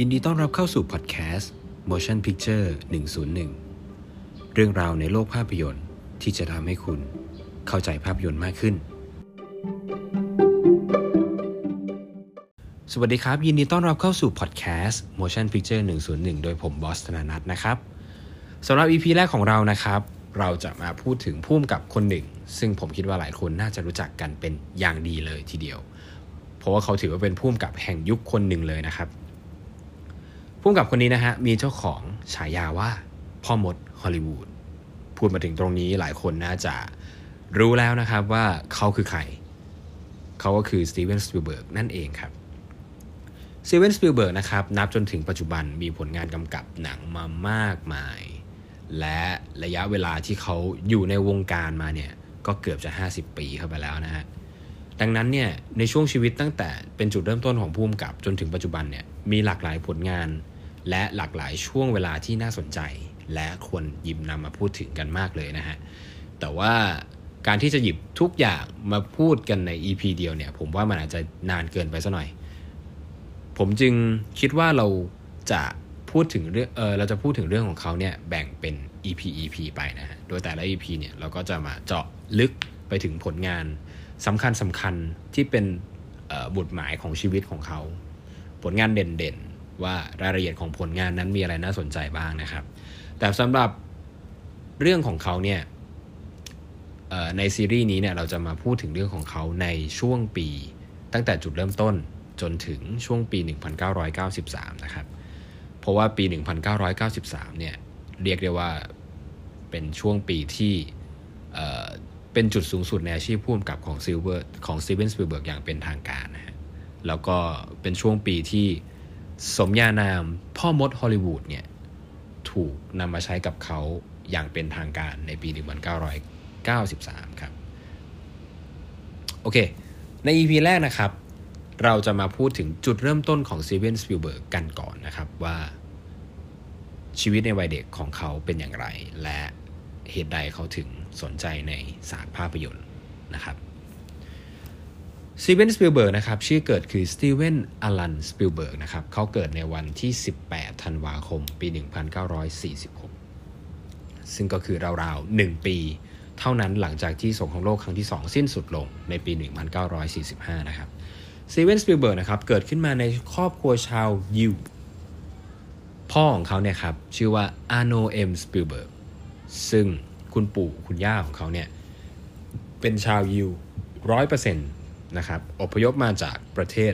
ยินดีต้อนรับเข้าสู่พอดแคสต์ Motion Picture 101 เรื่องราวในโลกภาพยนตร์ที่จะทำให้คุณเข้าใจภาพยนตร์มากขึ้น สวัสดีครับ ยินดีต้อนรับเข้าสู่พอดแคสต์ Motion Picture 101 โดยผมบอสธนานัทนะครับสำหรับ EP แรกของเรานะครับ เราจะมาพูดถึงพุ่มกับคนหนึ่ง ซึ่งผมคิดว่าหลายคนน่าจะรู้จักกันเป็นอย่างดีเลยทีเดียว เพราะว่าเขาถือว่าเป็นผู้กำกับแห่งยุคคนหนึ่งเลยนะครับ ผู้กำกับคนนี้นะฮะมีเจ้าของฉายาว่าพ่อมดฮอลลีวูดพูดมาถึงตรงนี้หลายคนน่าจะรู้แล้วนะครับว่าเขาคือใคร เขาก็คือสตีเวนสปิลเบิร์กนั่นเองครับสตีเวนสปิลเบิร์กนะครับนับจนถึงปัจจุบันมีผลงานกำกับหนังมามากมาย และระยะเวลาที่เขาอยู่ในวงการมาเนี่ยก็เกือบจะ 50 ปีเข้าไปแล้วนะฮะดังนั้นเนี่ยในช่วงชีวิตตั้งแต่เป็นจุดเริ่มต้นของภูมิกับจนถึงปัจจุบันเนี่ยมีหลากหลายผลงาน และหลากหลายช่วงเวลาที่น่าสนใจ และควรหยิบนำมาพูดถึงกันมากเลยนะฮะ แต่ว่าการที่จะหยิบทุกอย่างมาพูดกันใน EP เดียวเนี่ย ผมว่ามันอาจจะนานเกินไปสัหน่อย ผมจึงคิดว่าเราจะพูดถึงเรื่องเออเราจะพูดถึงเรื่องของเขาเนี่ยแบ่งเป็น EP EP ไปนะฮะ โดยแต่ละ EP เนี่ยเราก็จะมาเจาะลึกไปถึงผลงานสำคัญสำคัญที่เป็นบุตรหมายของชีวิตของเขา ผลงานเด่น ว่ารายละเอียดของผลงานนั้นมีอะไรน่าสนใจบ้างนะครับ แต่สำหรับเรื่องของเขาเนี่ยในซีรีส์นี้เนี่ยเราจะมาพูดถึงเรื่องของเขาในช่วงปี ตั้งแต่จุดเริ่มต้นจนถึงช่วงปี 1993 นะครับ เพราะว่าปี 1993 เนี่ยเรียกได้ว่าเป็นช่วงปีที่เป็นจุดสูงสุดในอาชีพผู้กำกับของสปิลเบิร์กของสตีเวนสปิลเบิร์กอย่างเป็นทางการนะฮะ แล้วก็เป็นช่วงปีที่ สมญานามพ่อมดฮอลลีวูดเนี่ยถูกนำมาใช้กับเขาอย่างเป็นทางการในปี 1993 ครับ โอเค ใน EP แรกนะครับ เราจะมาพูดถึงจุดเริ่มต้นของสตีเวนสปิลเบิร์กกันก่อนนะครับว่าชีวิตในวัยเด็กของเขาเป็นอย่างไร และเหตุใดเขาถึงสนใจในศาสตร์ภาพยนตร์นะครับ สตีเวนสปิลเบิร์กนะครับชื่อเกิดคือสตีเวนอลันสปิลเบิร์กนะครับเขาเกิดในวันที่ 18 ธันวาคม ปี 1946 ซึ่งก็คือราวๆ 1 ปีเท่านั้นหลังจากที่สงครามโลกครั้งที่ 2 สิ้นสุดลงในปี 1945 นะครับสตีเวนสปิลเบิร์กนะครับเกิดขึ้นมาในครอบครัวชาวยิวพ่อของเขาเนี่ยครับชื่อว่าอาร์โนลด์เอ็มสปิลเบิร์กซึ่งคุณปู่คุณย่าของเขาเนี่ยเป็นชาวยิวร้อยเปอร์เซ็นต์ นะครับอพยพมาจากประเทศ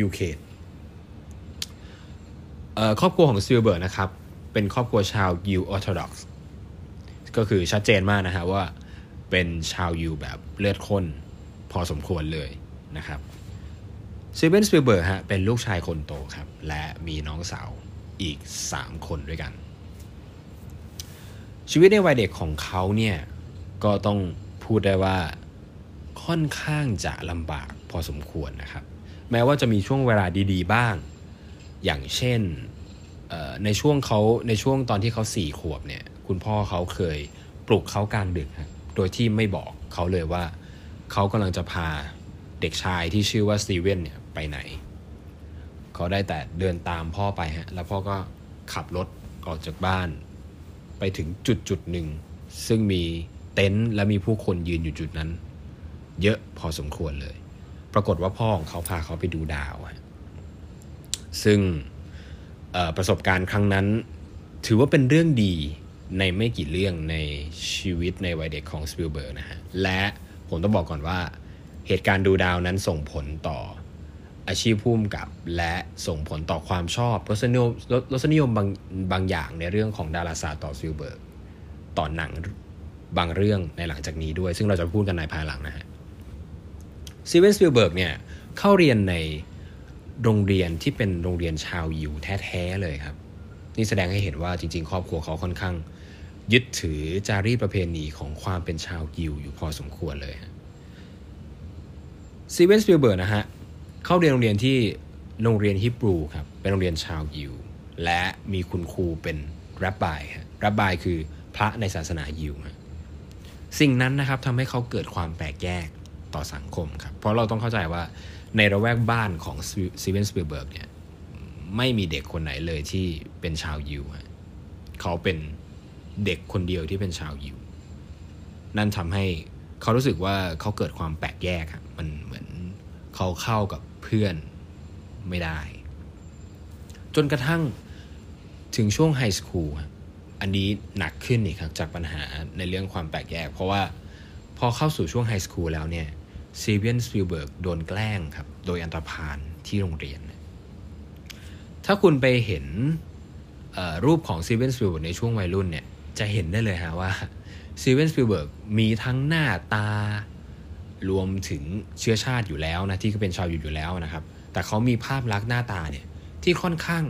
ยูเครนครอบครัวของสปิลเบิร์กนะครับ เป็นครอบครัวชาวยิวออร์โธดอกซ์ก็คือชัดเจนมากนะฮะว่าเป็นชาวยิวแบบเลือดข้นพอสมควรเลยนะครับสตีเวนสปิลเบิร์กฮะเป็นลูกชายคนโตครับ และมีน้องสาวอีก 3 คนด้วยกัน ชีวิตในวัยเด็กของเขาเนี่ย ก็ต้องพูดได้ว่า ค่อนข้างจะลำบากพอสมควรนะครับ แม้ว่าจะมีช่วงเวลาดีๆบ้าง อย่างเช่นในช่วงเขาในช่วงตอนที่เขาสี่ขวบเนี่ย คุณพ่อเขาเคยปลุกเขากลางดึกโดยที่ไม่บอกเขาเลยว่าเขากำลังจะพาเด็กชายที่ชื่อว่าสตีเวนเนี่ยไปไหน เขาได้แต่เดินตามพ่อไปฮะ แล้วพ่อก็ขับรถออกจากบ้าน ไปถึงจุดจุดหนึ่ง ซึ่งมีเต็นท์และมีผู้คนยืนอยู่จุดนั้น เยอะพอสมควรเลย ปรากฏว่าพ่อของเขาพาเขาไปดูดาว ซึ่งประสบการณ์ครั้งนั้น ถือว่าเป็นเรื่องดีในไม่กี่เรื่องในชีวิตในวัยเด็กของสปิลเบิร์กนะฮะ และผมต้องบอกก่อนว่าเหตุการณ์ดูดาวนั้นส่งผลต่ออาชีพผู้กำกับและส่งผลต่อความชอบรสนิยมรสนิยมบางบางอย่างในเรื่องของดาราศาสตร์ต่อสปิลเบิร์กต่อหนังบางเรื่องในหลังจากนี้ด้วย ซึ่งเราจะพูดกันในภายหลังนะฮะ สตีเวนสปิลเบิร์กเนี่ยเข้าเรียนในโรงเรียนที่เป็นโรงเรียนชาวยิวแท้ๆเลยครับ นี่แสดงให้เห็นว่าจริง ๆ ครอบครัวเขาค่อนข้าง ยึดถือจารีตประเพณีของความเป็นชาวยิวอยู่พอสมควรเลยสตีเวนสปิลเบิร์กนะฮะเข้าเรียนโรงเรียนที่โรงเรียนฮิบรูครับเป็นโรงเรียนชาวยิว และมีคุณครูเป็นรับบายครับรับบายคือพระในศาสนายิวสิ่งนั้นนะครับทำให้เขาเกิดความแปลกแยก ต่อสังคมครับ เพราะเราต้องเข้าใจว่าในละแวกบ้านของสตีเวนสปิลเบิร์กเนี่ยไม่มีเด็กคนไหนเลยที่เป็นชาวยิวเขาเป็นเด็กคนเดียวที่เป็นชาวยิว นั่นทำให้เขารู้สึกว่าเขาเกิดความแปลกแยกครับมันเหมือนเขาเข้ากับเพื่อนไม่ได้ จนกระทั่งถึงช่วง high school อันนี้หนักขึ้นอีกครับจากปัญหาในเรื่องความแปลกแยก เพราะว่าพอเข้าสู่ช่วง high school แล้วเนี่ย สตีเวนสปิลเบิร์กโดนแกล้งครับ โดยอันธพาลที่โรงเรียน ถ้าคุณไปเห็นรูปของสตีเวนสปิลเบิร์กในช่วงวัยรุ่นเนี่ย จะเห็นได้เลยฮะว่าสตีเวนสปิลเบิร์กมีทั้งหน้าตารวมถึงเชื้อชาติอยู่แล้วนะ ที่ก็เป็นชาวอยู่อยู่แล้วนะครับ แต่เขามีภาพลักษณ์หน้าตาเนี่ย ที่ค่อนข้าง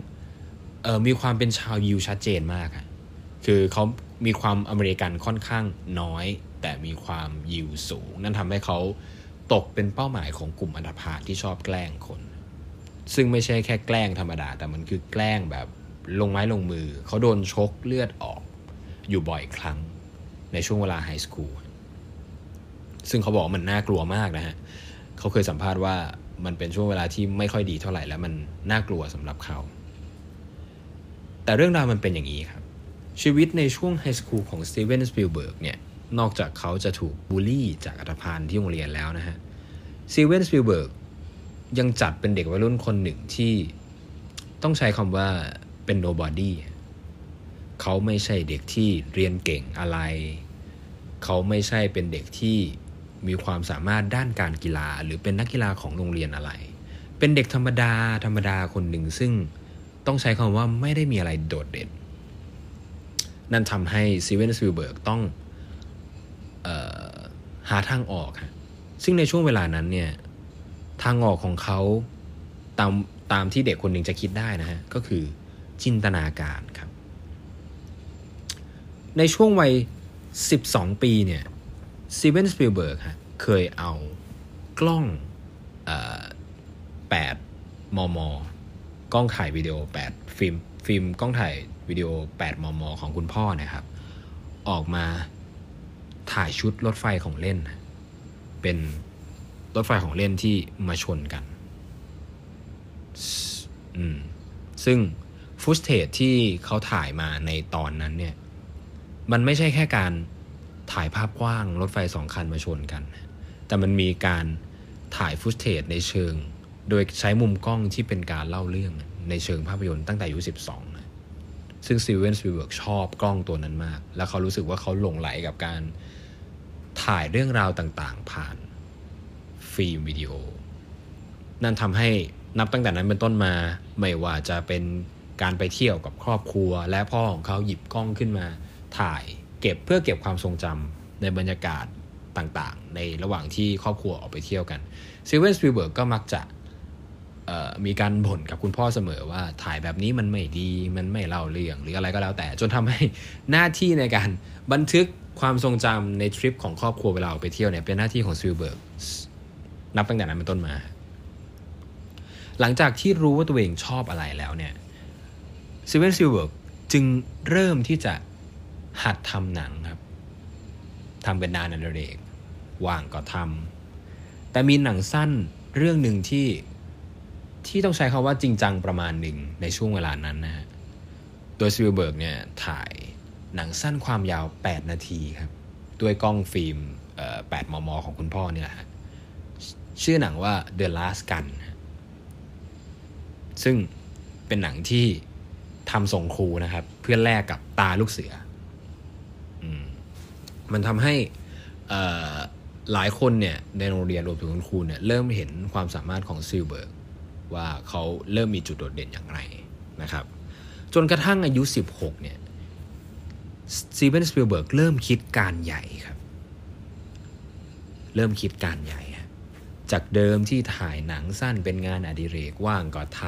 มีความเป็นชาวยิวชัดเจนมากอะคือเขามีความอเมริกันค่อนข้างน้อย แต่มีความยิวสูง นั่นทำให้เขา ตกเป็นเป้าหมายของกลุ่มอันธพาลที่ชอบแกล้งคน ซึ่งไม่ใช่แค่แกล้งธรรมดา แต่มันคือแกล้งแบบลงไม้ลงมือ เขาโดนชกเลือดออก อยู่บ่อยครั้งในช่วงเวลา high school ซึ่งเขาบอกมันน่ากลัวมากนะฮะ เขาเคยสัมภาษณ์ว่ามันเป็นช่วงเวลาที่ไม่ค่อยดีเท่าไหร่ แล้วมันน่ากลัวสำหรับเขา แต่เรื่องราวมันเป็นอย่างนี้ครับ ชีวิตในช่วง high school ของสตีเวนสปิลเบิร์กเนี่ย นอกจากเขาจะถูกบูลลี่จากอันธพาลที่โรงเรียนแล้วนะฮะสตีเวนสปิลเบิร์กยังจัดเป็นเด็กวัยรุ่นคนหนึ่งที่ต้องใช้คำว่าเป็น nobody เขาไม่ใช่เด็กที่เรียนเก่งอะไร เขาไม่ใช่เป็นเด็กที่มีความสามารถด้านการกีฬา หรือเป็นนักกีฬาของโรงเรียนอะไร เป็นเด็กธรรมดาธรรมดาคนหนึ่งซึ่งต้องใช้คำว่าไม่ได้มีอะไรโดดเด่น นั่นทำให้ซีเวนสวิลเบิร์กต้อง หาทางออกฮะซึ่งในช่วงเวลานั้นเนี่ยทางออกของเขาตามตามที่เด็กคนหนึ่งจะคิดได้นะฮะก็คือจินตนาการครับ ในช่วงวัย 12 ปีเนี่ยสตีเวนสปิลเบิร์กฮะเคยเอากล้อง8มม กล้องถ่ายวิดีโอ 8 ฟิล์มฟิล์มกล้องถ่ายวิดีโอ 8 มม ของคุณพ่อนะครับ ออกมา ถ่ายชุดรถไฟของเล่น เป็นรถไฟของเล่นที่มาชนกัน ซึ่ง footage ที่เขาถ่ายมาในตอนนั้นเนี่ย มันไม่ใช่แค่การถ่ายภาพกว้างรถไฟสองคันมาชนกัน แต่มันมีการถ่าย footage ในเชิง โดยใช้มุมกล้องที่เป็นการเล่าเรื่องในเชิงภาพยนตร์ตั้งแต่อายุ12ซึ่งสตีเวนสปิลเบิร์กชอบกล้องตัวนั้นมาก แล้วเขารู้สึกว่าเขาหลงใหลกับการ ถ่ายเรื่องราวต่างๆ ผ่านฟิล์มวิดีโอ นั่นทำให้นับตั้งแต่นั้นเป็นต้นมา ไม่ว่าจะเป็นการไปเที่ยวกับครอบครัว และพ่อของเขาหยิบกล้องขึ้นมา ถ่ายเก็บเพื่อเก็บความทรงจำในบรรยากาศต่างๆ ในระหว่างที่ครอบครัวออกไปเที่ยวกันสตีเวนสปิลเบิร์กก็มักจะมีการบ่นกับคุณพ่อเสมอว่าถ่ายแบบนี้มันไม่ดีมันไม่เล่าเรื่องหรืออะไรก็แล้วแต่ จนทำให้หน้าที่ในการบันทึก ความทรงจำในทริปของครอบครัวเวลาไปเที่ยวเนี่ยเป็นหน้าที่ของสปิลเบิร์กนับตั้งแต่นั้นเป็นต้นมา หลังจากที่รู้ว่าตัวเองชอบอะไรแล้วเนี่ยสตีเวนสปิลเบิร์กจึงเริ่มที่จะหัดทำหนังครับทำเป็นงานอดิเรกว่างก็ทำแต่มีหนังสั้นเรื่องหนึ่งที่ที่ต้องใช้คำว่าจริงจังประมาณหนึ่งในช่วงเวลานั้นนะฮะ โดยสปิลเบิร์กเนี่ยถ่าย หนังสั้นความยาว 8 นาทีครับ ด้วยกล้องฟิล์ม 8 มม ของคุณพ่อเนี่ยแหละฮะชื่อหนังว่า The Last Gun ซึ่งเป็นหนังที่ทำส่งครูนะครับ เพื่อแลกกับตราลูกเสือมันทำให้หลายคนเนี่ยในโรงเรียนรวมถึงคุณครูเนี่ยเริ่มเห็นความสามารถของสปิลเบิร์กว่าเขาเริ่มมีจุดโดดเด่นอย่างไรนะครับ จนกระทั่งอายุ 16เนี่ย สตีเวนสปิลเบิร์กเริ่มคิดการใหญ่ครับ เริ่มคิดการใหญ่ จากเดิมที่ถ่ายหนังสั้นเป็นงานอดิเรกว่างก็ท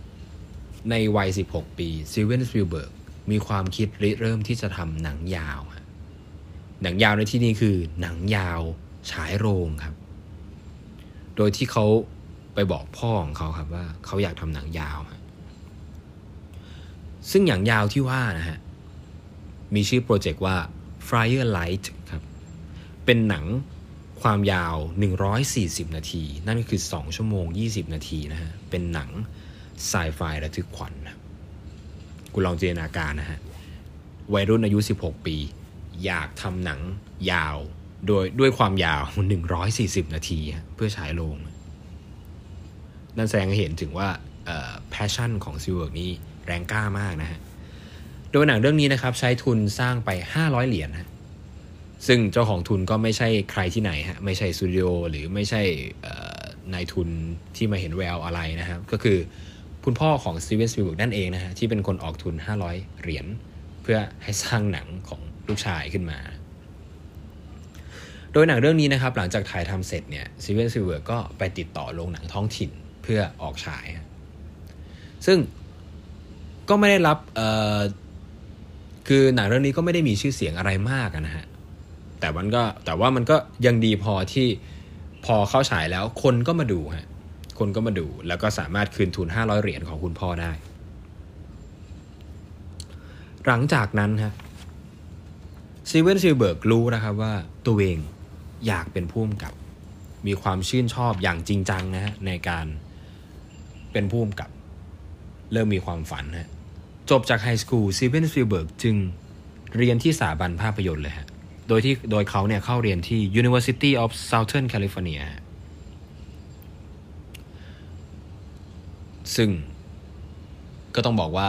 ำในวัย 16 ปีสตีเวนสปิลเบิร์กมีความคิดริเริ่มที่จะทำหนังยาว หนังยาวในที่นี้คือหนังยาวฉายโรงครับ โดยที่เขาไปบอกพ่อของเขาครับว่าเขาอยากทำหนังยาว ซึ่งหนังยาวที่ว่านะฮะ มีชื่อโปรเจกต์ว่า Flyer Light ครับ เป็นหนังความยาว 140 นาที นั่นก็คือ 2 ชั่วโมง 20 นาทีนะฮะ เป็นหนังไซไฟระทึกขวัญนะคุณลองจินตนาการนะฮะ วัยรุ่นอายุ 16 ปี อยากทำหนังยาวโดยด้วยความยาว 140 นาทีเพื่อฉายโรงนั่นแสดงให้เห็นถึงว่า passion ของสปิลเบิร์กนี่แรงกล้ามากนะฮะ โดยหนังเรื่องนี้นะครับใช้ทุนสร้างไป 500 เหรียญนะซึ่งเจ้าของทุนก็ไม่ใช่ใครที่ไหนฮะไม่ใช่สตูดิโอหรือไม่ใช่นายทุนที่มาเห็นแววอะไรนะครับ ก็คือคุณพ่อของสตีเวนสปิลเบิร์กนั่นเองนะฮะที่เป็นคนออกทุน 500 เหรียญเพื่อให้สร้างหนังของลูกชายขึ้นมา โดยหนังเรื่องนี้นะครับ หลังจากถ่ายทำเสร็จเนี่ยสตีเวนสปิลเบิร์กก็ไปติดต่อโรงหนังท้องถิ่นเพื่อออกฉาย ซึ่งก็ไม่ได้รับ คือหนังเรื่องนี้ก็ไม่ได้มีชื่อเสียงอะไรมากนะฮะแต่มันก็แต่ว่ามันก็ยังดีพอที่พอเข้าฉายแล้วคนก็มาดูฮะคนก็มาดูแล้วก็สามารถคืนทุน 500 เหรียญของคุณพ่อได้ หลังจากนั้นฮะสตีเวนสปิลเบิร์กรู้นะครับว่าตัวเองอยากเป็นผู้กำกับ มีความชื่นชอบอย่างจริงจังนะฮะในการเป็นผู้กำกับ เริ่มมีความฝันฮะ จบจาก high school สตีเวนสปิลเบิร์กจึงเรียนที่สถาบันภาพยนตร์เลยฮะ โดยที่โดยเขาเนี่ยเข้าเรียนที่ University of Southern California ซึ่งก็ต้องบอกว่า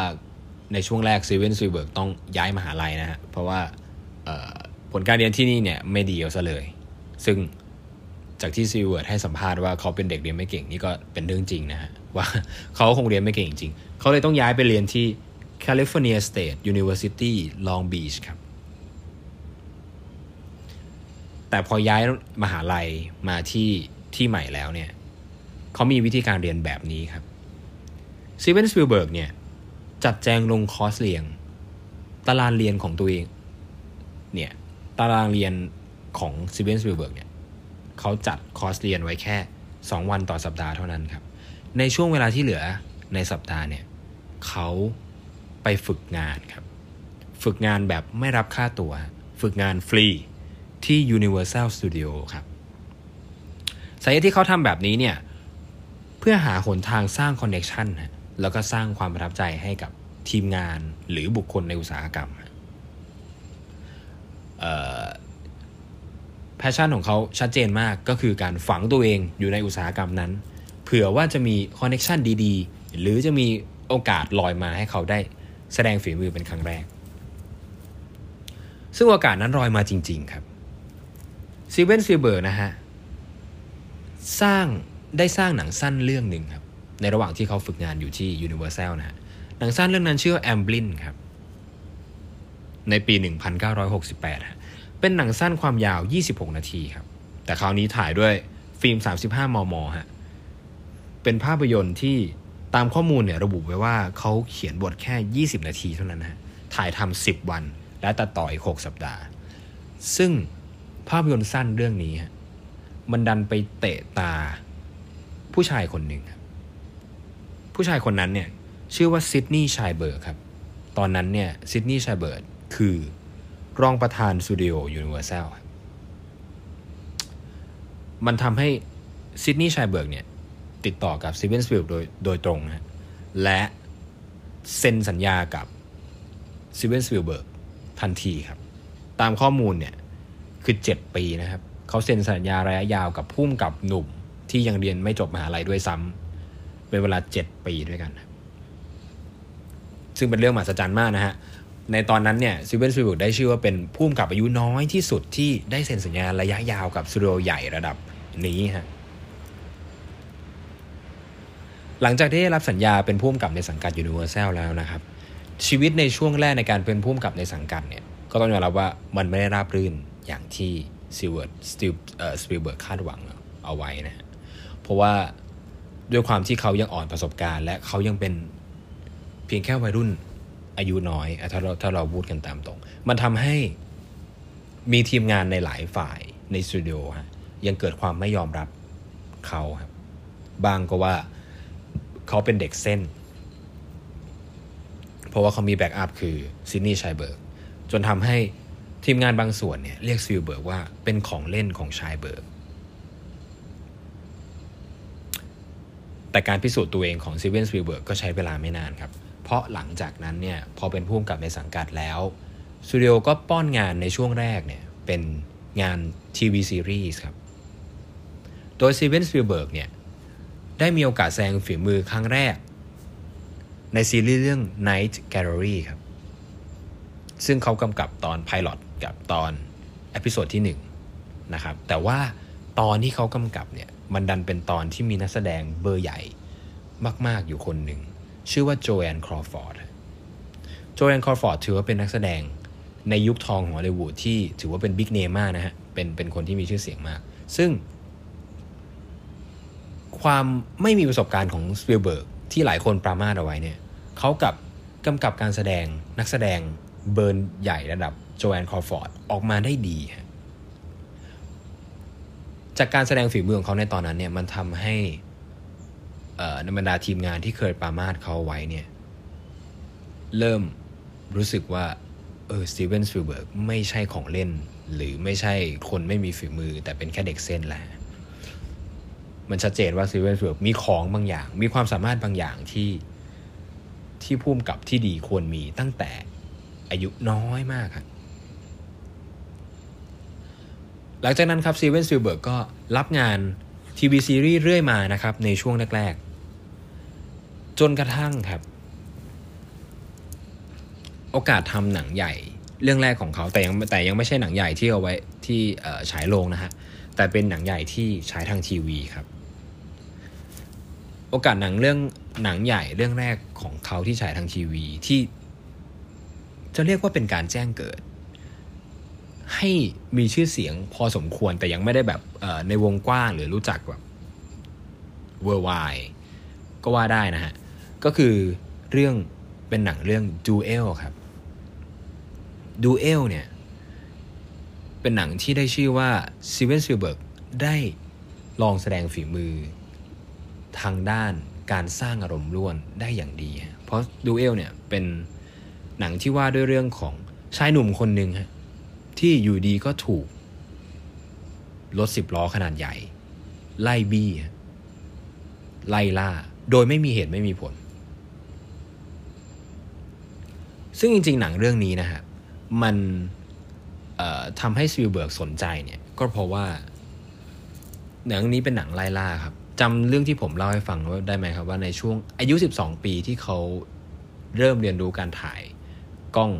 ในช่วงแรกสตีเวนสปิลเบิร์กต้องย้ายมหาลัยนะฮะ เพราะว่าผลการเรียนที่นี่เนี่ยไม่ดีเอาซะเลย ซึ่งจากที่สปิลเบิร์กให้สัมภาษณ์ว่าเขาเป็นเด็กเรียนไม่เก่งนี่ก็เป็นเรื่องจริงนะฮะว่าเขาคงเรียนไม่เก่งจริง เขาเลยต้องย้ายไปเรียนที่ California State University Long Beach ครับ แต่พอย้ายมหาลัยมาที่ที่ใหม่แล้วเนี่ยเขามีวิธีการเรียนแบบนี้ครับสตีเวนสปิลเบิร์กเนี่ยจัดแจงลงคอร์สเรียนตารางเรียนของตัวเองเนี่ยตารางเรียนของสตีเวนสปิลเบิร์กเนี่ยเขาจัดคอร์สเรียนไว้แค่ 2 วันต่อสัปดาห์เท่านั้นครับ ในช่วงเวลาที่เหลือในสัปดาห์เนี่ยเขา ไปฝึกงานครับ ฝึกงานแบบไม่รับค่าตัว ฝึกงานฟรีที่ Universal Studio ครับสาเหตุที่เขาทำแบบนี้เนี่ย เพื่อหาหนทางสร้าง connection แล้วก็สร้างความประทับใจให้กับทีมงานหรือบุคคลในอุตสาหกรรม passion ของเขาชัดเจนมากก็คือการฝังตัวเองอยู่ในอุตสาหกรรมนั้น เผื่อว่าจะมี connection ดี ๆ หรือจะมีโอกาสลอยมาให้เขาได้ แสดงฝีมือเป็นครั้งแรก ซึ่งโอกาสนั้นลอยมาจริง ๆ ครับสตีเวนสปิลเบิร์กนะฮะ สร้างได้สร้างหนังสั้นเรื่องหนึ่งครับ ในระหว่างที่เขาฝึกงานอยู่ที่ Universal นะฮะ หนังสั้นเรื่องนั้นชื่อว่า Amblin ครับ ในปี 1968ฮะเป็นหนังสั้นความยาว 26 นาทีครับ แต่คราวนี้ถ่ายด้วยฟิล์ม 35 มม ฮะ เป็นภาพยนตร์ที่ ตามข้อมูลเนี่ยระบุไว้ว่าเขาเขียนบทแค่ 20 นาทีเท่านั้นฮะถ่ายทำ10 วัน และตัดต่ออีก 6 สัปดาห์ ซึ่งภาพยนตร์สั้นเรื่องนี้ มันดันไปเตะตาผู้ชายคนหนึ่งผู้ชายคนนั้นเนี่ยชื่อว่าซิดนีย์ไชน์เบิร์กครับ ตอนนั้นเนี่ยซิดนีย์ไชน์เบิร์กคือรองประธานสตูดิโอ Universal มันทำให้ซิดนีย์ไชน์เบิร์กเนี่ย ติดต่อกับสตีเวนสปิลเบิร์กโดยโดยตรงนะและเซ็นสัญญากับสตีเวนสปิลเบิร์กทันทีครับ ตามข้อมูลเนี่ยคือ 7 ปีนะครับ เขาเซ็นสัญญาระยะยาวกับพุ่มกับหนุ่มที่ยังเรียนไม่จบมหาลัยด้วยซ้ำเป็นเวลา 7 ปีด้วยกัน ซึ่งเป็นเรื่องมหัศจรรย์มากนะฮะในตอนนั้นเนี่ยสตีเวนสปีลเบิร์กได้ชื่อว่าเป็นผู้กำกับอายุน้อยที่สุดที่ได้เซ็นสัญญาระยะยาวกับสตูดิโอใหญ่ระดับนี้ฮะ หลังจากที่ได้รับสัญญาเป็นผู้กำกับในสังกัดยูนิเวอร์แซลแล้วนะครับ ชีวิตในช่วงแรกในการเป็นผู้กำกับในสังกัดเนี่ยก็ต้องยอมรับว่ามันไม่ได้ราบรื่นอย่างที่ซิลเวิร์ดสติลเอ่อสปิลเบิร์กคาดหวังเอาไว้นะฮะเพราะว่าด้วยความที่เขายังอ่อนประสบการณ์ และเขายังเป็นเพียงแค่วัยรุ่นอายุน้อยถ้าเราถ้าเราพูดกันตามตรง มันทำให้มีทีมงานในหลายฝ่ายในสตูดิโอฮะยังเกิดความไม่ยอมรับเขาครับบ้างก็ว่า เขาเป็นเด็กเส้น เพราะว่าเขามี backup คือซิดนีย์ไชน์เบิร์กจนทำให้ทีมงานบางส่วนเนี่ยเรียกสปีลเบิร์กว่าเป็นของเล่นของไชน์เบิร์กแต่การพิสูจน์ตัวเองของสตีเวนสปีลเบิร์กก็ใช้เวลาไม่นานครับ เพราะหลังจากนั้นเนี่ยพอเป็นผู้กำกับในสังกัดแล้วสตูดิโอก็ป้อนงานในช่วงแรกเนี่ยเป็นงานทีวีซีรีส์ครับ โดยสตีเวนสปีลเบิร์กเนี่ย ได้มีโอกาสแสดงฝีมือครั้งแรก ในซีรีส์เรื่อง Night Gallery ครับ ซึ่งเขากำกับตอน pilot กับตอน episode ที่1นะครับ แต่ว่าตอนที่เขากำกับเนี่ย มันดันเป็นตอนที่มีนักแสดงเบอร์ใหญ่มาก ๆ อยู่คนหนึ่ง ชื่อว่าโจแอนครอฟอร์ดโจแอนครอฟอร์ดถือว่าเป็นนักแสดงในยุคทองของฮอลลีวูดที่ถือว่าเป็น big name มากนะฮะ เป็นเป็นคนที่มีชื่อเสียงมาก ซึ่ง ความไม่มีประสบการณ์ของสปีลเบิร์กที่หลายคนปรามาสเอาไว้เนี่ยเขากับกำกับการแสดงนักแสดงเบอร์ใหญ่ระดับโจแอนครอฟอร์ดออกมาได้ดี จากการแสดงฝีมือของเขาในตอนนั้นเนี่ยมันทำให้ในบรรดาทีมงานที่เคยปรามาสเขาไว้เนี่ยเริ่มรู้สึกว่าเออสตีเวนสปีลเบิร์กไม่ใช่ของเล่น หรือไม่ใช่คนไม่มีฝีมือแต่เป็นแค่เด็กเส้นแหละ มันชัดเจนว่าสตีเวนสปีลเบิร์กมีของบางอย่าง มีความสามารถบางอย่างที่ที่ผู้กำกับที่ดีควรมีตั้งแต่อายุน้อยมากครับหลังจากนั้นครับสตีเวนสปีลเบิร์กก็รับงานทีวีซีรีส์เรื่อยมานะครับ ในช่วงแรกๆ จนกระทั่งครับ โอกาสทำหนังใหญ่เรื่องแรกของเขาแต่ยังแต่ยังไม่ใช่หนังใหญ่ที่เอาไว้ที่ฉายโรงนะฮะแต่เป็นหนังใหญ่ที่ฉายทางทีวีครับ โอกาสหนังเรื่องหนังใหญ่เรื่องแรกของเขาที่ฉายทางทีวีที่จะเรียกว่าเป็นการแจ้งเกิด ให้มีชื่อเสียงพอสมควรแต่ยังไม่ได้แบบในวงกว้างหรือรู้จักแบบ worldwide ก็ว่าได้นะฮะ ก็คือเรื่องเป็นหนังเรื่อง Duel ครับ Duel เนี่ย เป็นหนังที่ได้ชื่อว่าสตีเวนสปีลเบิร์กได้ลองแสดงฝีมือ ทางด้านการสร้างอารมณ์ร่วมได้อย่างดี เพราะ Duel เนี่ยเป็นหนังที่ว่าด้วยเรื่องของชายหนุ่มคนหนึ่งฮะที่อยู่ดีก็ถูกรถสิบล้อขนาดใหญ่ ไล่บี้ไล่ล่า โดยไม่มีเหตุไม่มีผล ซึ่งจริงๆ หนังเรื่องนี้นะครับมันทำให้สวิลเบิร์กสนใจเนี่ย ก็เพราะว่า หนังนี้เป็นหนังไล่ล่าครับ จำเรื่องที่ผมเล่าให้ฟังได้ไหมครับว่าในช่วงอายุ 12 ปีที่เขาเริ่มเรียนรู้การถ่ายกล้อง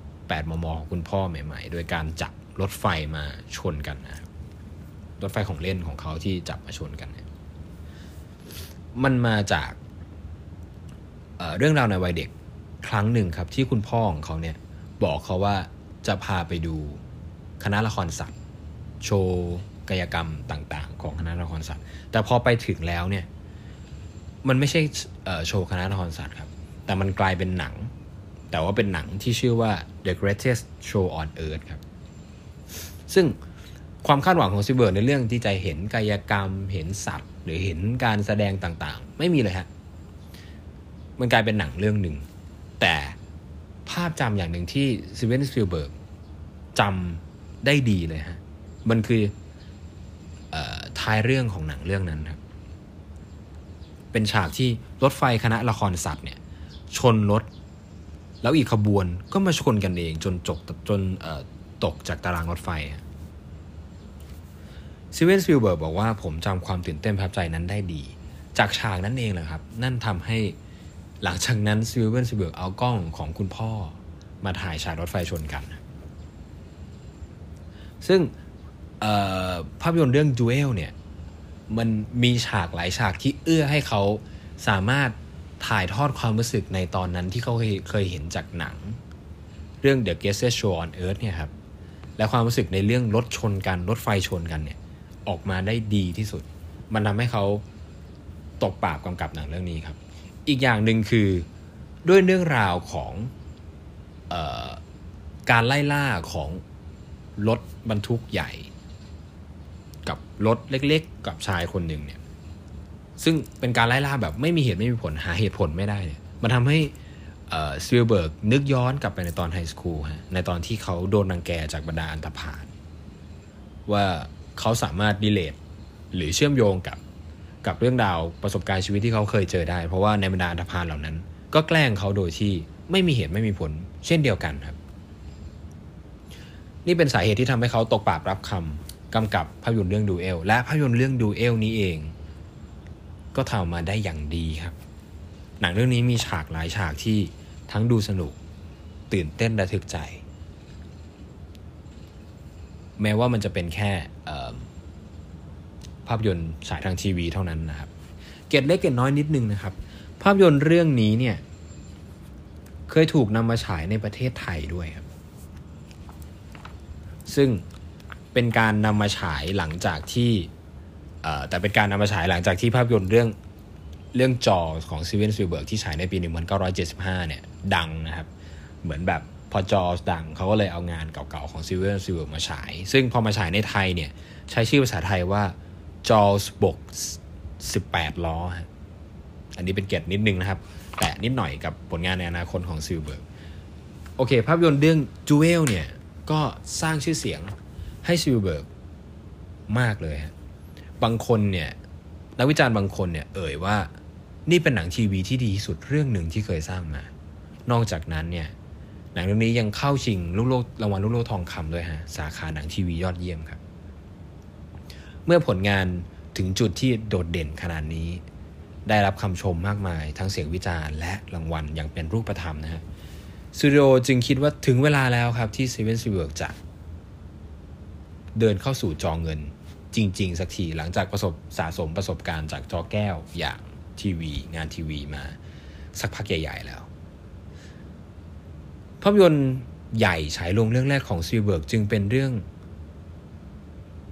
8 มม ของคุณพ่อใหม่ ๆ โดยการจับรถไฟมาชนกันนะครับรถไฟของเล่นของเขาที่จับมาชนกันเนี่ยมันมาจากเเรื่องราวในวัยเด็กครั้งหนึ่งครับ ที่คุณพ่อของเขาเนี่ยบอกเขาว่าจะพาไปดูคณะละครสัตว์ โชว์ กายกรรมต่างๆ ของคณะละครสัตว์แต่พอไปถึงแล้วเนี่ยมันไม่ใช่โชว์คณะละครสัตว์ครับ แต่มันกลายเป็นหนัง แต่ว่าเป็นหนังที่ชื่อว่า The Greatest Show on Earth ครับ ซึ่งความคาดหวังของซิเบิร์ในเรื่องที่จะเห็นกายกรรม เห็นสัตว์ หรือเห็นการแสดงต่างๆ ไม่มีเลยฮะ มันกลายเป็นหนังเรื่องหนึ่ง แต่ภาพจำอย่างหนึ่งที่สตีเวนสปีลเบิร์กจำได้ดีเลยฮะ มันคือ ท้ายเรื่องของหนังเรื่องนั้นครับ เป็นฉากที่รถไฟคณะละครสัตว์เนี่ย ชนรถ แล้วอีกขบวนก็มาชนกันเองจนจบจนตกจากตารางรถไฟสตีเวนสปีลเบิร์กบอกว่าผมจำความตื่นเต้นประทับใจนั้นได้ดี จากฉากนั้นเองแหละครับ นั่นทำให้หลังจากนั้นสตีเวนสปีลเบิร์กเอากล้องของคุณพ่อมาถ่ายฉากรถไฟชนกัน ซึ่งภาพยนตร์เรื่อง Duel เนี่ย มันมีฉากหลายฉากที่เอื้อให้เขาสามารถถ่ายทอดความรู้สึกในตอนนั้นที่เขาเคยเห็นจากหนัง เรื่อง The Greatest Show on Earth เนี่ยครับและความรู้สึกในเรื่องรถชนกันรถไฟชนกันเนี่ยออกมาได้ดีที่สุด มันทำให้เขาตกปากกำกับหนังเรื่องนี้ครับ อีกอย่างหนึ่งคือด้วยเรื่องราวของออการไล่ล่าของรถบรรทุกใหญ่ กับรถเล็ก ๆ กับชายคนหนึ่งเนี่ย ซึ่งเป็นการไล่ล่าแบบไม่มีเหตุไม่มีผลหาเหตุผลไม่ได้เนี่ย มันทำให้สวิลเบิร์กนึกย้อนกลับไปในตอนไฮสคูลฮะในตอนที่เขาโดนนังแกจากบรรดาอันธพาลว่าเขาสามารถดีเลทหรือเชื่อมโยงกับกับเรื่องราวประสบการณ์ชีวิตที่เขาเคยเจอได้ เพราะว่าในบรรดาอันธพาลเหล่านั้น ก็แกล้งเขาโดยที่ไม่มีเหตุไม่มีผล เช่นเดียวกันครับ นี่เป็นสาเหตุที่ทำให้เขาตกปากรับคำ กำกับภาพยนตร์เรื่องดูเอลและภาพยนตร์เรื่องดูเอลนี้เอง ก็ทำมาได้อย่างดีครับ หนังเรื่องนี้มีฉากหลายฉากที่ทั้งดูสนุก ตื่นเต้นระทึกใจ แม้ว่ามันจะเป็นแค่ภาพยนตร์ฉายทางทีวีเท่านั้นนะครับ เกตเล็กเกตน้อยนิดนึงนะครับ ภาพยนตร์เรื่องนี้เนี่ย เคยถูกนำมาฉายในประเทศไทยด้วยครับ ซึ่ง เป็นการนำมาฉายหลังจากที่แต่เป็นการนำมาฉายหลังจากที่ภาพยนตร์เรื่องเรื่องจอของซีเวนส i ิลเบิร์กที่ฉายในปี 1975 เนี่ย ดังนะครับ เหมือนแบบพอ Jaws ดังเขาก็เลยเอางานเก่าๆของซีเวนส i ิลเบิร์กมาฉาย ซึ่งพอมาฉายในไทยเนี่ย ใช้ชื่อภาษาไทยว่า Jaws บก 18 ล้อ อันนี้เป็นเกียรตินิดนึงนะครับ แต่นิดหน่อยกับผลงานในอนาคตของสปีลเบิร์กโอเค ภาพยนตร์เรื่องจูเอลเนี่ย ก็สร้างชื่อเสียง ให้สปีลเบิร์กมากเลยฮะบางคนเนี่ยนักวิจารณ์บางคนเนี่ยเอ่ยว่านี่เป็นหนังทีวีที่ดีที่สุดเรื่องหนึ่งที่เคยสร้างมา นอกจากนั้นเนี่ยหนังเรื่องนี้ยังเข้าชิงลูกโลกรางวัลลูกโลกทองคำด้วยฮะสาขาหนังทีวียอดเยี่ยมครับ เมื่อผลงานถึงจุดที่โดดเด่นขนาดนี้ ได้รับคำชมมากมาย ทั้งเสียงวิจารณ์และรางวัลอย่างเป็นรูปธรรมนะฮะสตูดิโอจึงคิดว่าถึงเวลาแล้วครับที่สตีเวนสปีลเบิร์กจะ เดินเข้าสู่จอเงินจริง ๆ สักทีหลังจากประสบสะสมประสบการณ์จากจอแก้วอย่างทีวี งานทีวีมา สักพักใหญ่ ๆ แล้วภาพยนตร์ใหญ่ฉายโรงเรื่องแรกของสปีลเบิร์กจึงเป็นเรื่อง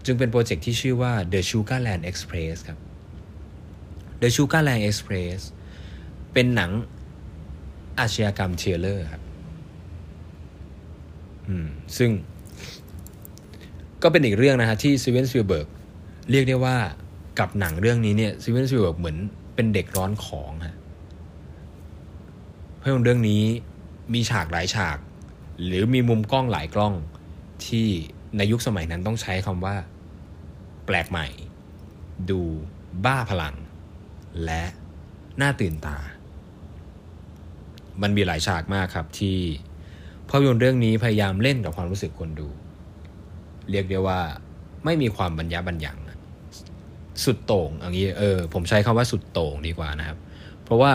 จึงเป็นโปรเจกต์ที่ชื่อว่า The Sugarland Express ครับ The Sugarland Express เป็นหนังอาชญากรรม thriller ครับ อืม ซึ่ง ก็เป็นอีกเรื่องนะฮะที่สตีเวน สปีลเบิร์กเรียกได้ว่ากับหนังเรื่องนี้เนี่ยสตีเวน สปีลเบิร์กเหมือนเป็นเด็กร้อนของฮะเพราะเรื่องนี้มีฉากหลายฉาก หรือมีมุมกล้องหลายกล้องที่ในยุคสมัยนั้นต้องใช้คำว่า แปลกใหม่ ดูบ้าพลัง และน่าตื่นตา มันมีหลายฉากมากครับที่ภาพยนตร์เรื่องนี้พยายามเล่นกับความรู้สึกคนดู เรียกได้ว่าไม่มีความบรรยะบรรยังสุดโต่งอย่างนี้เออผมใช้คำว่าสุดโต่งดีกว่านะครับ เพราะว่า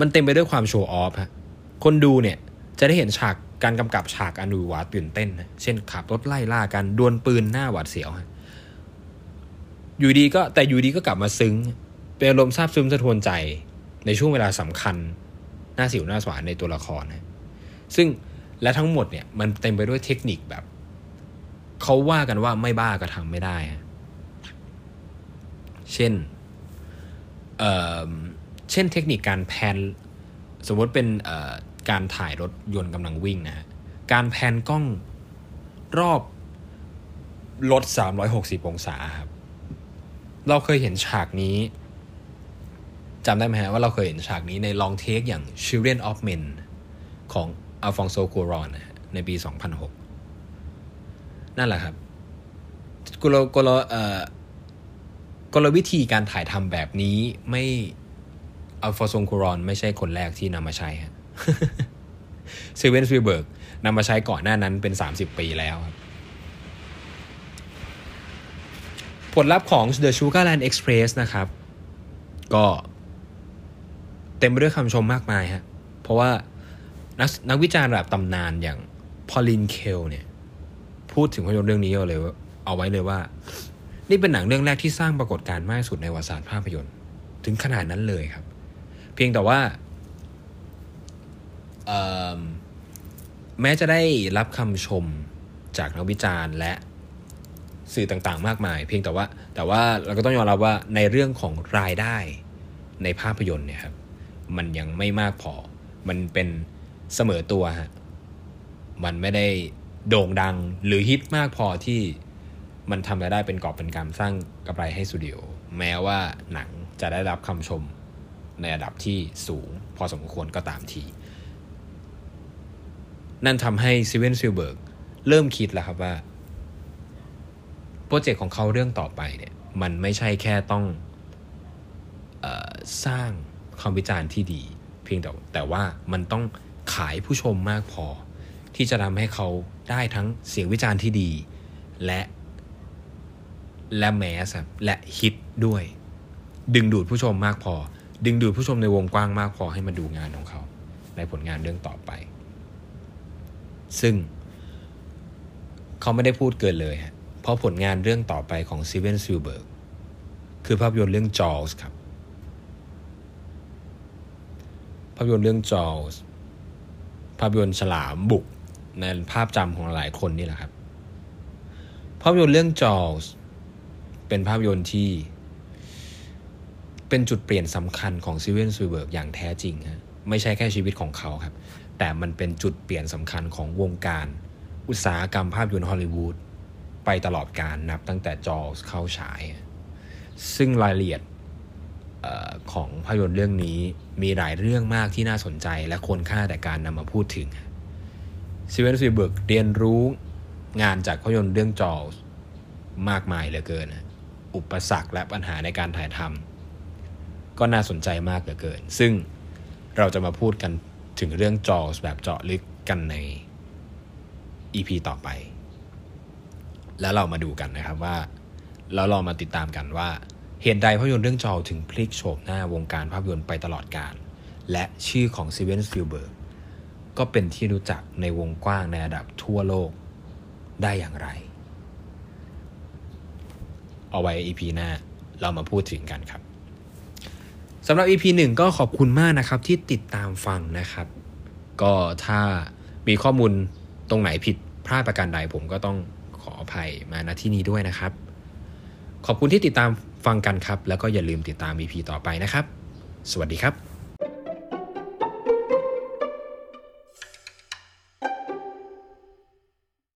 มันเต็มไปด้วยความโชว์ออฟฮะคนดูเนี่ยจะได้เห็นฉากการกำกับฉากอันดูหวาตื่นเต้นนะเช่นขับรถไล่ล่ากันดวลปืนหน้าหวาดเสียวฮะอยู่ดีก็แต่อยู่ดีก็กลับมาซึ้ง เป็นอารมณ์ซาบซึ้งสะทวนใจในช่วงเวลาสำคัญ หน้าสิวหน้าสวานในตัวละครนะซึ่ง และทั้งหมดเนี่ยมันเต็มไปด้วยเทคนิคแบบ เขาว่ากันว่าไม่บ้าก็ทำไม่ได้ฮะเช่นเเช่นเทคนิคการแพนสมมติเป็นการถ่ายรถยนต์กำลังวิ่งนะฮะการแพนกล้องรอบรถ360 องศาครับ เราเคยเห็นฉากนี้จำได้ไหมฮะว่าเราเคยเห็นฉากนี้ในลองเทคอย่าง Children of Men ของ อัลฟองโซกูรอนในปี 2006 นั่นแหละครับกลกลเอ่อกลวิธีการถ่ายทำแบบนี้ไม่อัลฟองโซกูรอนไม่ใช่คนแรกที่นำมาใช้ฮะเซเว่นสวีเบิร์กนำมาใช้ก่อนหน้านั้นเป็น 30 ปีแล้วครับผลลัพธ์ของ The Sugarland Express นะครับ ก็เต็มไปด้วยคำชมมากมายฮะเพราะว่า นักนักวิจารณ์ระดับตำนานอย่างพอลินเคลเนี่ยพูดถึงภาพยนตร์เรื่องนี้เอาเลยเอาไว้เลยว่า นี่เป็นหนังเรื่องแรกที่สร้างปรากฏการณ์มากสุดในวารสารภาพยนตร์ ถึงขนาดนั้นเลยครับ เพียงแต่ว่าแม้จะได้รับคำชมจากนักวิจารณ์และสื่อต่างๆ มากมาย เพียงแต่ว่า แต่ว่าเราก็ต้องยอมรับว่าในเรื่องของรายได้ในภาพยนตร์เนี่ยครับมันยังไม่มากพอมันเป็น เสมอตัวฮะมันไม่ได้โด่งดังหรือฮิตมากพอที่มันทำรายได้เป็นกอบเป็นกำสร้างกำไรให้สตูดิโอแม้ว่าหนังจะได้รับคำชมในระดับที่สูงพอสมควรก็ตามที นั่นทำให้สตีเวน สปีลเบิร์กเริ่มคิดแล้วครับว่าโปรเจกต์ของเขาเรื่องต่อไปเนี่ยมันไม่ใช่แค่ต้องออสร้างคำวิจารณ์ที่ดี เพียงแต่แต่ว่ามันต้อง ขายผู้ชมมากพอ ที่จะทำให้เขาได้ทั้งเสียงวิจารณ์ที่ดี และและ mass และฮิตด้วย ดึงดูดผู้ชมมากพอ ดึงดูดผู้ชมในวงกว้างมากพอให้มาดูงานของเขา ในผลงานเรื่องต่อไป ซึ่งเขาไม่ได้พูดเกินเลยฮะเพราะผลงานเรื่องต่อไปของสตีเวน สปีลเบิร์กคือภาพยนตร์เรื่องจอลส์ครับ ภาพยนตร์เรื่องจอลส์ ภาพยนตร์ฉลามบุกในภาพจำของหลายคนนี่แหละครับ ภาพยนตร์เรื่องจอลส์เป็นภาพยนตร์ที่ เป็นจุดเปลี่ยนสำคัญของสตีเวน สปีลเบิร์กอย่างแท้จริงฮะไม่ใช่แค่ชีวิตของเขาครับ แต่มันเป็นจุดเปลี่ยนสำคัญของวงการ อุตสาหกรรมภาพยนตร์ฮอลลีวูดไปตลอดกาลนับตั้งแต่จอลส์เข้าฉาย ซึ่งรายละเอียด ของภาพยนตร์เรื่องนี้มีหลายเรื่องมากที่น่าสนใจและควรค่าแก่การนำมาพูดถึงสตีเวน สปีลเบิร์กเรียนรู้งานจากภาพยนตร์เรื่องจอลส์มากมายเหลือเกิน อุปสรรคและปัญหาในการถ่ายทำก็น่าสนใจมากเหลือเกิน ซึ่งเราจะมาพูดกันถึงเรื่องจอลส์แบบเจาะลึกกันใน EP ต่อไป แล้วเรามาดูกันนะครับว่า แล้วเรามาติดตามกันว่า เหตุใดภาพยนตร์เรื่อง Jaws ถึงพลิกโฉมหน้าวงการภาพยนตร์ไปตลอดกาลและชื่อของสตีเวนสปีลเบิร์กก็เป็นที่รู้จักในวงกว้างในระดับทั่วโลกได้อย่างไร เอาไว้ EP หน้าเรามาพูดถึงกันครับสำหรับ EP 1 ก็ขอบคุณมากนะครับที่ติดตามฟังนะครับ ก็ถ้ามีข้อมูลตรงไหนผิดพลาดประการใดผมก็ต้องขออภัยมาณที่นี้ด้วยนะครับ ขอบคุณที่ติดตาม ฟังกันครับ แล้วก็อย่าลืมติดตาม EP ต่อไปนะครับ สวัสดีครับ